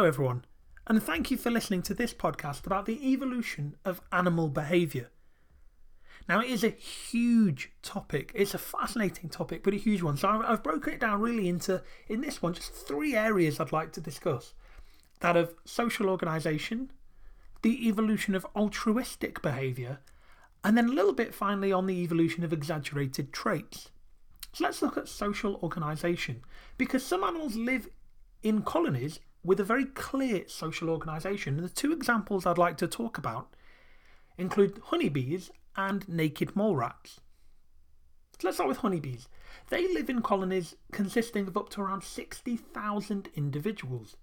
Hello, everyone, and thank you for listening to this podcast about the evolution of animal behaviour. Now, it is a huge topic. It's a fascinating topic, but a huge one. So, I've broken it down really into, in this one, just three areas I'd like to discuss that of social organisation, the evolution of altruistic behaviour, and then a little bit finally on the evolution of exaggerated traits. So, let's look at social organisation because some animals live in colonies with a very clear social organisation. The two examples I'd like to talk about include honeybees and naked mole rats. So let's start with honeybees. They live in colonies consisting of up to around 60,000 individuals.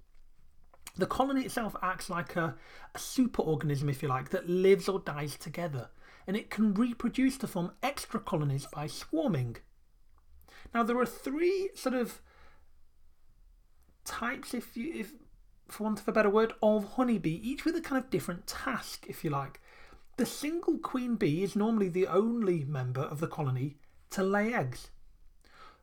The colony itself acts like a, a superorganism, if you like, that lives or dies together, and it can reproduce to form extra colonies by swarming. Now, there are three sort of types, if you, if, for want of a better word, of honeybee, each with a kind of different task, if you like. The single queen bee is normally the only member of the colony to lay eggs.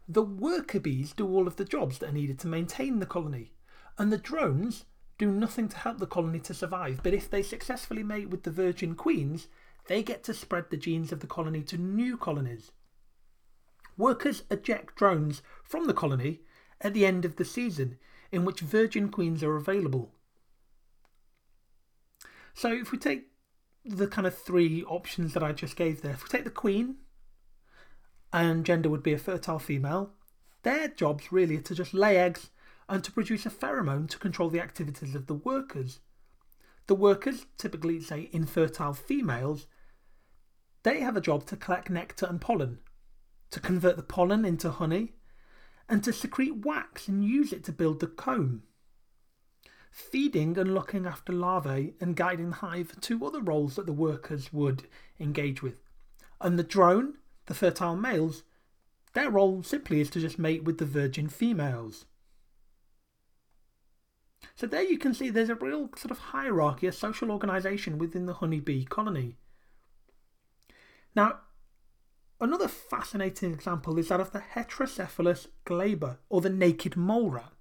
The worker bees do all of the jobs that are needed to maintain the colony, and the drones do nothing to help the colony to survive. But if they successfully mate with the virgin queens, they get to spread the genes of the colony to new colonies. Workers eject drones from the colony at the end of the season, in which virgin queens are available. So if we take the kind of three options that I just gave there, if we take the queen, and gender would be a fertile female, their jobs really are to just lay eggs and to produce a pheromone to control the activities of the workers. The workers, typically say infertile females, they have a job to collect nectar and pollen, to convert the pollen into honey, and to secrete wax and use it to build the comb. Feeding and looking after larvae and guiding the hive are two other roles that the workers would engage with. And the drone, the fertile males, their role simply is to just mate with the virgin females. So there you can see there's a real sort of hierarchy, a social organisation within the honeybee colony. Now, Another fascinating example is that of the Heterocephalus glaber, or the naked mole rat.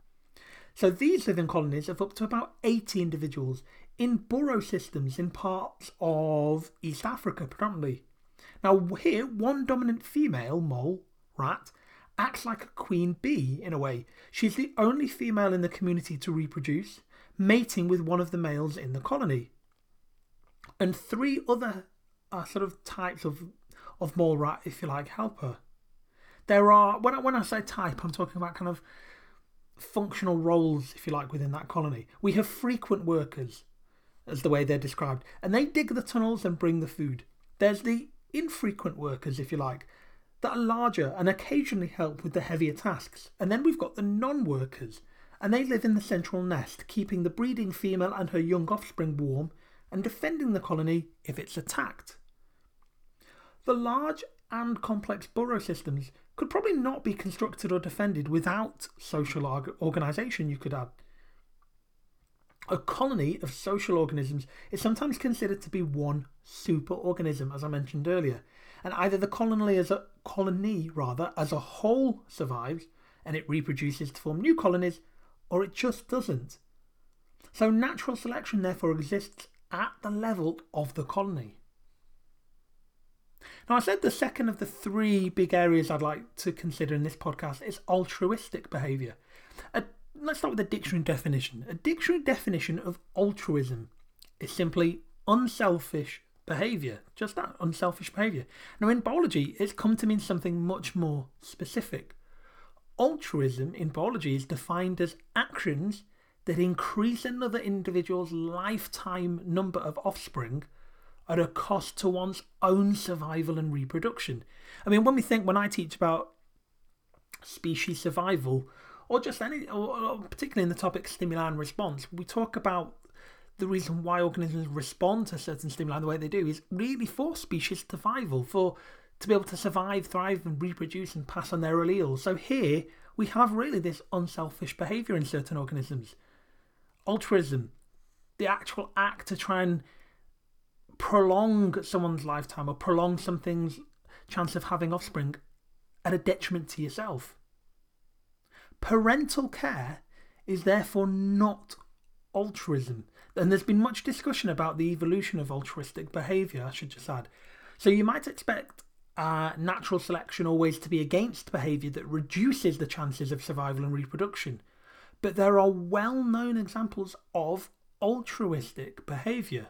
So these live in colonies of up to about 80 individuals in burrow systems in parts of East Africa predominantly. Now, here, one dominant female mole rat acts like a queen bee in a way. She's the only female in the community to reproduce, mating with one of the males in the colony. And three other uh, sort of types of of mole rat, if you like, helper. There are, when I, when I say type, I'm talking about kind of functional roles, if you like, within that colony. We have frequent workers, as the way they're described, and they dig the tunnels and bring the food. There's the infrequent workers, if you like, that are larger and occasionally help with the heavier tasks. And then we've got the non workers, and they live in the central nest, keeping the breeding female and her young offspring warm and defending the colony if it's attacked. The large and complex burrow systems could probably not be constructed or defended without social organisation, you could add. A colony of social organisms is sometimes considered to be one superorganism, as I mentioned earlier, and either the colony as a colony rather as a whole survives and it reproduces to form new colonies, or it just doesn't. So natural selection therefore exists at the level of the colony. Now, I said the second of the three big areas I'd like to consider in this podcast is altruistic behaviour. Let's start with a dictionary definition. A dictionary definition of altruism is simply unselfish behaviour. Just that, unselfish behaviour. Now, in biology, it's come to mean something much more specific. Altruism in biology is defined as actions that increase another individual's lifetime number of offspring at a cost to one's own survival and reproduction. I mean, when we think, when I teach about species survival, or just any, or, particularly in the topic stimuli and response, we talk about the reason why organisms respond to certain stimuli the way they do is really for species survival, for to be able to survive, thrive, and reproduce and pass on their alleles. So here we have really this unselfish behaviour in certain organisms. Altruism, the actual act to try and prolong someone's lifetime or prolong something's chance of having offspring at a detriment to yourself. Parental care is therefore not altruism. And there's been much discussion about the evolution of altruistic behaviour, I should just add. So you might expect uh, natural selection always to be against behaviour that reduces the chances of survival and reproduction. But there are well known examples of altruistic behaviour.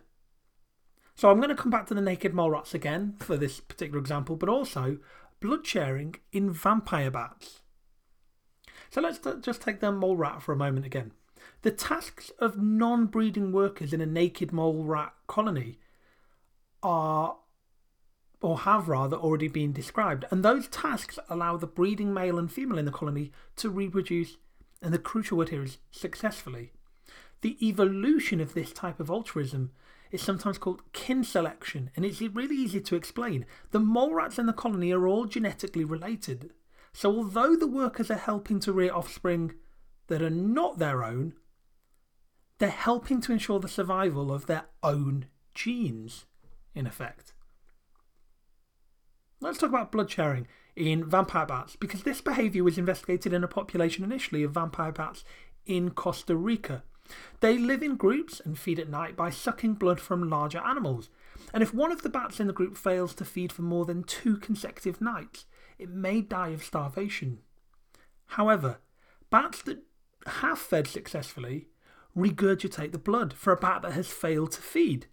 So I'm going to come back to the naked mole rats again for this particular example, but also blood sharing in vampire bats. So let's just take the mole rat for a moment again. The tasks of non breeding workers in a naked mole rat colony are, or have rather, already been described, and those tasks allow the breeding male and female in the colony to reproduce, and the crucial word here is successfully. The evolution of this type of altruism is sometimes called kin selection, and it's really easy to explain. The mole rats in the colony are all genetically related. So, although the workers are helping to rear offspring that are not their own, they're helping to ensure the survival of their own genes, in effect. Let's talk about blood sharing in vampire bats because this behaviour was investigated in a population initially of vampire bats in Costa Rica. They live in groups and feed at night by sucking blood from larger animals. And if one of the bats in the group fails to feed for more than two consecutive nights, it may die of starvation. However, bats that have fed successfully regurgitate the blood for a bat that has failed to feed.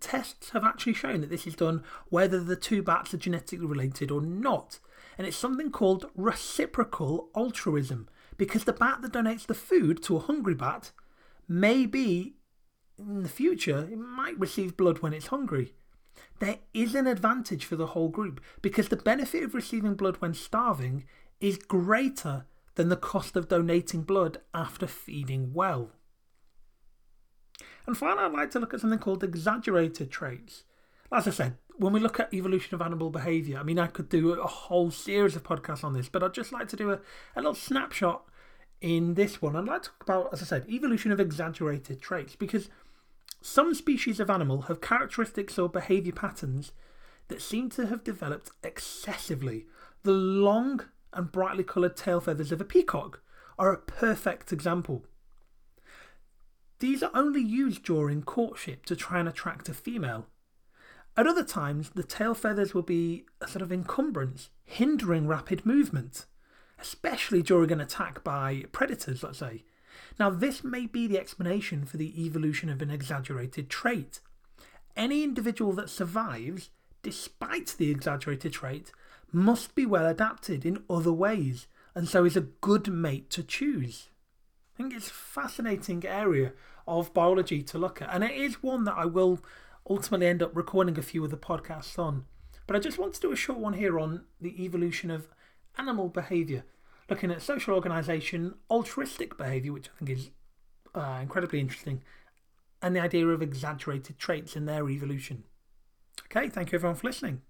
Tests have actually shown that this is done whether the two bats are genetically related or not, and it's something called reciprocal altruism because the bat that donates the food to a hungry bat may be in the future it might receive blood when it's hungry. There is an advantage for the whole group because the benefit of receiving blood when starving is greater than the cost of donating blood after feeding well. And finally, I'd like to look at something called exaggerated traits. As I said, when we look at evolution of animal behaviour, I mean, I could do a whole series of podcasts on this, but I'd just like to do a, a little snapshot in this one. I'd like to talk about, as I said, evolution of exaggerated traits because some species of animal have characteristics or behaviour patterns that seem to have developed excessively. The long and brightly coloured tail feathers of a peacock are a perfect example. These are only used during courtship to try and attract a female. At other times, the tail feathers will be a sort of encumbrance, hindering rapid movement, especially during an attack by predators, let's say. Now, this may be the explanation for the evolution of an exaggerated trait. Any individual that survives, despite the exaggerated trait, must be well adapted in other ways, and so is a good mate to choose. I think it's a fascinating area of biology to look at, and it is one that I will ultimately end up recording a few of the podcasts on. But I just want to do a short one here on the evolution of animal behaviour, looking at social organisation, altruistic behaviour, which I think is uh, incredibly interesting, and the idea of exaggerated traits in their evolution. Okay, thank you everyone for listening.